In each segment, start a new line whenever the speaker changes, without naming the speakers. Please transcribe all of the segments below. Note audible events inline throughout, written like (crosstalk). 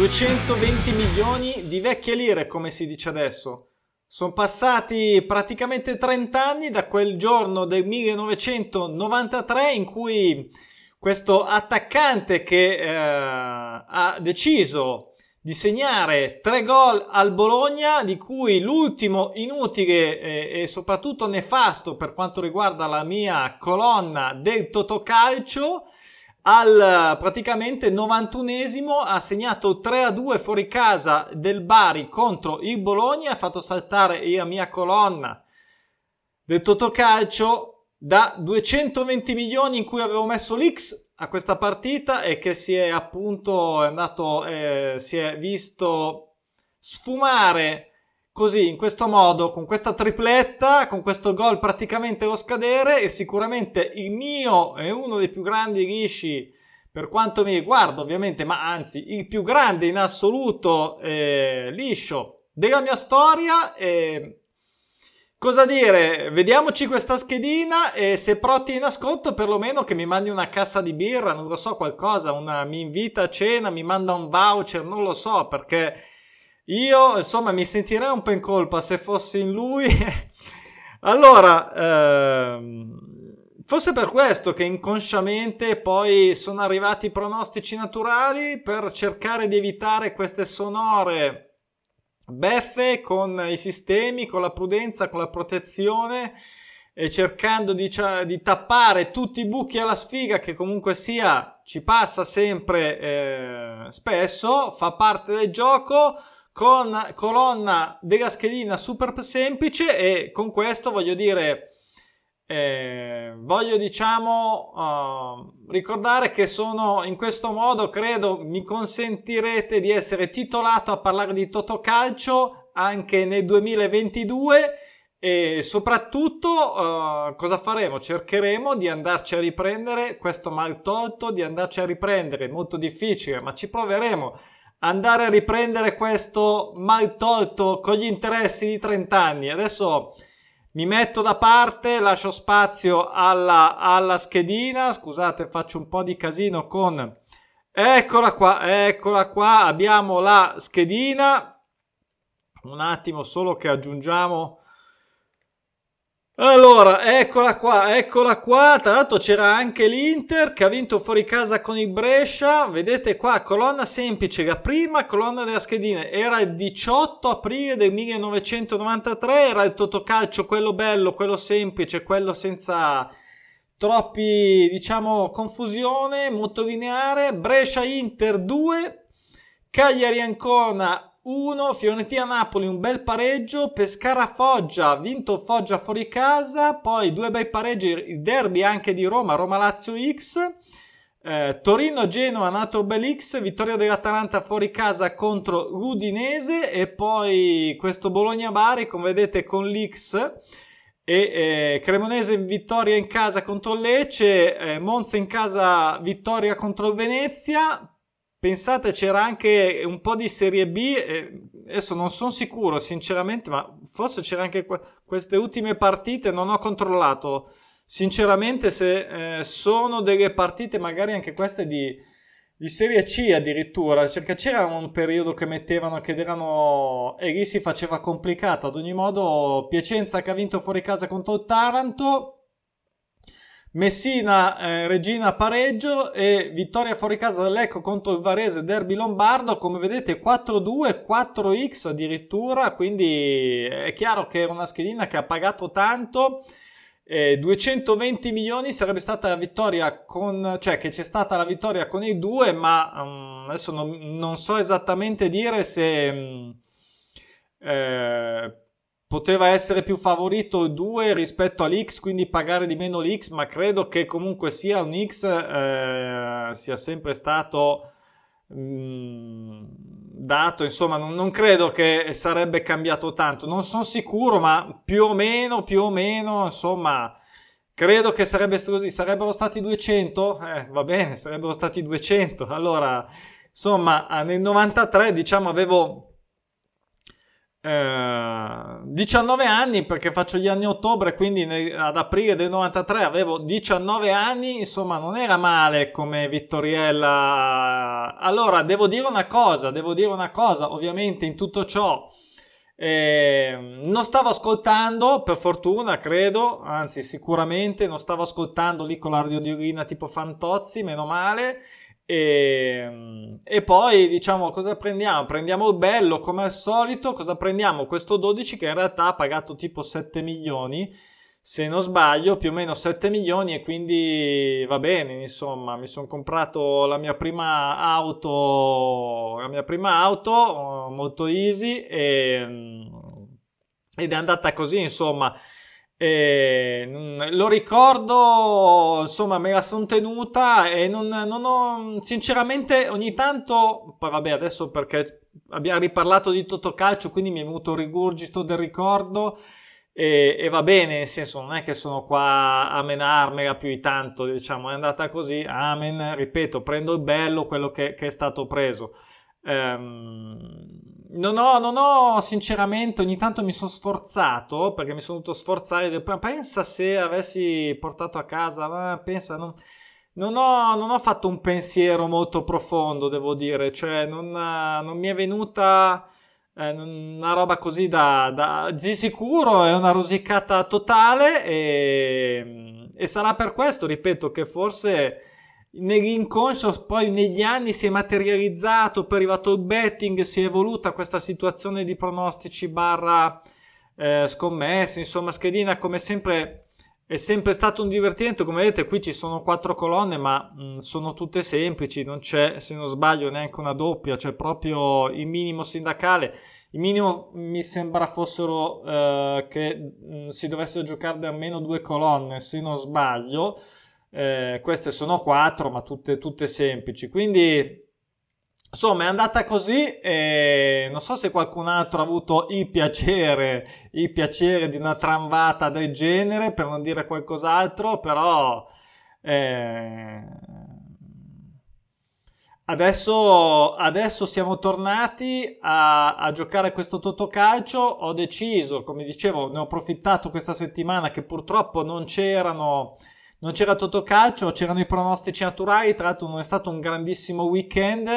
220 milioni di vecchie lire, come si dice adesso. Sono passati praticamente 30 anni da quel giorno del 1993 in cui questo attaccante che eh, ha deciso di segnare tre gol al Bologna, di cui l'ultimo inutile e, e, soprattutto nefasto per quanto riguarda la mia colonna del Totocalcio, al praticamente 91esimo ha segnato 3 a 2 fuori casa del Bari contro il Bologna, ha fatto saltare la mia colonna. Del Totocalcio da 220 milioni in cui avevo messo l'X a questa partita e che si è appunto andato, eh, si è visto sfumare così, in questo modo, con questa tripletta, con questo gol praticamente allo scadere e sicuramente il mio è uno dei più grandi lisci per quanto mi riguarda ovviamente, ma anzi il più grande in assoluto eh, liscio della mia storia. Eh, cosa dire? Vediamoci questa schedina e se Protti in ascolto perlomeno che mi mandi una cassa di birra, non lo so, qualcosa, una, mi invita a cena, mi manda un voucher, non lo so perché io, insomma, mi sentirei un po' in colpa se fossi in lui. (laughs) allora, ehm, forse per questo che inconsciamente poi sono arrivati i pronostici naturali per cercare di evitare queste sonore beffe con i sistemi, con la prudenza, con la protezione e cercando di, di, tappare tutti i buchi alla sfiga che comunque sia ci passa sempre eh, spesso, fa parte del gioco con colonna della schedina super semplice e con questo voglio dire eh, voglio diciamo uh, ricordare che sono in questo modo credo mi consentirete di essere titolato a parlare di Totocalcio anche nel 2022 e soprattutto uh, cosa faremo? Cercheremo di andarci a riprendere questo mal tolto, di andarci a riprendere, molto difficile, ma ci proveremo andare a riprendere questo mal tolto con gli interessi di 30 anni. Adesso mi metto da parte, lascio spazio alla, alla schedina. Scusate, faccio un po' di casino con... Eccola qua, eccola qua, abbiamo la schedina. Un attimo solo che aggiungiamo allora, eccola qua, eccola qua. Tra l'altro c'era anche l'Inter che ha vinto fuori casa con il Brescia. Vedete qua, colonna semplice, la prima colonna della schedina era il 18 aprile del 1993, era il Totocalcio, quello bello, quello semplice, quello senza troppi, diciamo, confusione, molto lineare. Brescia-Inter 2, Cagliari-Ancona 1, Fiorentina-Napoli un bel pareggio, Pescara-Foggia, vinto Foggia fuori casa, poi due bei pareggi, il derby anche di Roma, Roma-Lazio X, eh, Torino-Genoa, nato bel X, vittoria dell'Atalanta fuori casa contro l'Udinese e poi questo Bologna-Bari, come vedete con l'X, e eh, Cremonese vittoria in casa contro Lecce, eh, Monza in casa vittoria contro Venezia, Pensate, c'era anche un po' di Serie B, adesso non sono sicuro sinceramente, ma forse c'era anche que- queste ultime partite, non ho controllato sinceramente se eh, sono delle partite, magari anche queste di, di Serie C addirittura, perché c'era un periodo che mettevano che erano e lì si faceva complicata. Ad ogni modo, Piacenza che ha vinto fuori casa contro Taranto Messina, eh, Regina pareggio e vittoria fuori casa dell'Ecco contro il Varese Derby Lombardo. Come vedete 4-2, 4x addirittura, quindi è chiaro che era una schedina che ha pagato tanto. Eh, 220 milioni sarebbe stata la vittoria con, cioè che c'è stata la vittoria con i due, ma um, adesso non, non, so esattamente dire se um, eh, poteva essere più favorito il 2 rispetto all'X, quindi pagare di meno l'X, ma credo che comunque sia un X eh, sia sempre stato mm, dato, insomma, non, non, credo che sarebbe cambiato tanto, non sono sicuro, ma più o meno, più o meno, insomma, credo che sarebbe così, sarebbero stati 200, eh, va bene, sarebbero stati 200, allora, insomma, nel 93, diciamo, avevo eh, 19 anni perché faccio gli anni ottobre, quindi ad aprile del 93 avevo 19 anni, insomma non era male come Vittoriella. Allora, devo dire una cosa, devo dire una cosa, ovviamente in tutto ciò eh, non stavo ascoltando, per fortuna, credo, anzi sicuramente non stavo ascoltando lì con la radiodiolina tipo Fantozzi, meno male. E, e, poi diciamo cosa prendiamo? Prendiamo il bello come al solito. Cosa prendiamo? Questo 12 che in realtà ha pagato tipo 7 milioni. Se non sbaglio, più o meno 7 milioni, e quindi va bene. Insomma, mi sono comprato la mia prima auto, la mia prima auto molto easy e, ed è andata così. Insomma, e lo ricordo, insomma, me la sono tenuta e non, non, ho, sinceramente, ogni tanto, vabbè, adesso perché abbiamo riparlato di Totocalcio, quindi mi è venuto un rigurgito del ricordo e, e, va bene, nel senso, non è che sono qua a menarmela più di tanto, diciamo, è andata così, amen, ripeto, prendo il bello, quello che, che è stato preso. Ehm, non ho, non ho, sinceramente, ogni tanto mi sono sforzato perché mi sono dovuto sforzare. Pensa se avessi portato a casa, pensa, non, non, ho, non ho fatto un pensiero molto profondo, devo dire, cioè non, non mi è venuta eh, una roba così da, da, di sicuro è una rosicata totale e, e sarà per questo, ripeto, che forse nell'inconscio poi negli anni si è materializzato, poi è arrivato il betting, si è evoluta questa situazione di pronostici barra eh, scommesse, insomma schedina come sempre è sempre stato un divertimento, come vedete qui ci sono quattro colonne ma mh, mm, sono tutte semplici, non c'è se non sbaglio neanche una doppia, c'è proprio il minimo sindacale, il minimo mi sembra fossero eh, che mh, mm, si dovessero giocare da almeno due colonne se non sbaglio, eh, queste sono quattro, ma tutte, tutte semplici. Quindi, insomma, è andata così. E non so se qualcun altro ha avuto il piacere, il piacere di una tramvata del genere, per non dire qualcos'altro, però. Eh, Adesso, adesso, siamo tornati a, a, giocare questo Totocalcio. Ho deciso, come dicevo, ne ho approfittato questa settimana che purtroppo non c'erano non c'era Totocalcio, c'erano i pronostici naturali, tra l'altro non è stato un grandissimo weekend,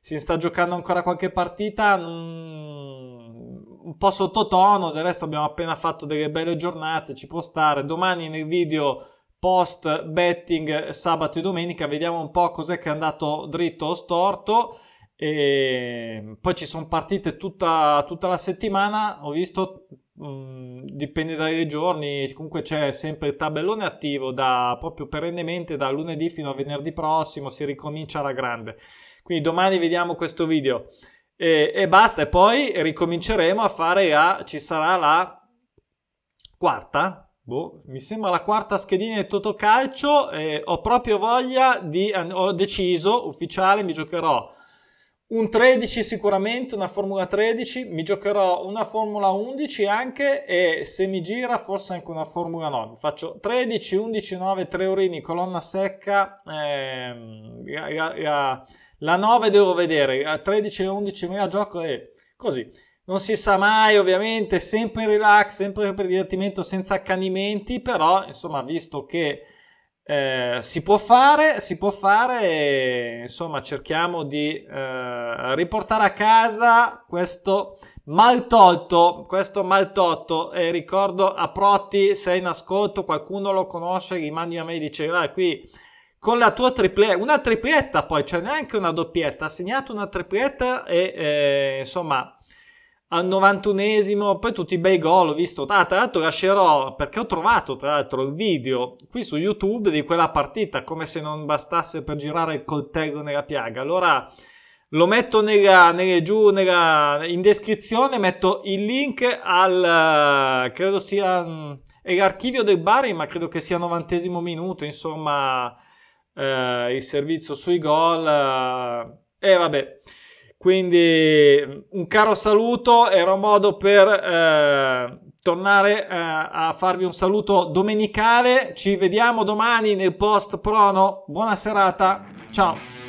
si sta giocando ancora qualche partita, un po' sottotono, del resto abbiamo appena fatto delle belle giornate, ci può stare. Domani nel video post betting sabato e domenica vediamo un po' cos'è che è andato dritto o storto e poi ci sono partite tutta, tutta la settimana, ho visto Mm, dipende dai giorni, comunque c'è sempre il tabellone attivo da proprio perennemente da lunedì fino a venerdì prossimo, si ricomincia alla grande. Quindi domani vediamo questo video e, e basta, e poi ricominceremo a fare la, ci sarà la quarta, boh, mi sembra la quarta schedina di Totocalcio e ho proprio voglia di, ho deciso, ufficiale, mi giocherò un 13 sicuramente, una Formula 13, mi giocherò una Formula 11 anche e se mi gira forse anche una Formula 9. Faccio 13, 11, 9, 3 orini, colonna secca, ehm, la, la, la 9 devo vedere, la 13 e 11 me la gioco e così. Non si sa mai, ovviamente, sempre in relax, sempre per divertimento, senza accanimenti, però insomma, visto che eh, si può fare, si può fare e insomma cerchiamo di eh, riportare a casa questo mal tolto, questo mal tolto. E ricordo a Protti se in ascolto qualcuno lo conosce gli mandi a me e dice vai qui con la tua tripletta, una tripletta poi, cioè neanche una doppietta, ha segnato una tripletta e eh, insomma al 91esimo, poi tutti i bei gol, ho visto, ah, tra l'altro lascerò, perché ho trovato tra l'altro il video qui su YouTube di quella partita, come se non bastasse per girare il coltello nella piaga, allora lo metto nella, nelle, giù nella, in descrizione, metto il link al, credo sia, è l'archivio del Bari, ma credo che sia 90 minuto, insomma, eh, il servizio sui gol, eh, e vabbè. Quindi un caro saluto, era un modo per eh, tornare eh, a farvi un saluto domenicale. Ci vediamo domani nel post prono. Buona serata, ciao.